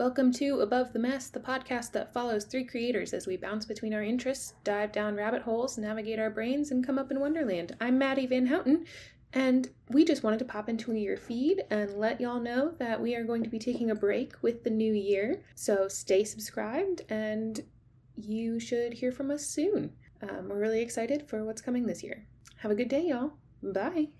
Welcome to Above the Mess, the podcast that follows three creators as we bounce between our interests, dive down rabbit holes, navigate our brains, and come up in Wonderland. I'm Maddie Van Houten, and we just wanted to pop into your feed and let y'all know that we are going to be taking a break with the new year. So stay subscribed, and you should hear from us soon. Um, we're really excited for what's coming this year. Have a good day, y'all. Bye.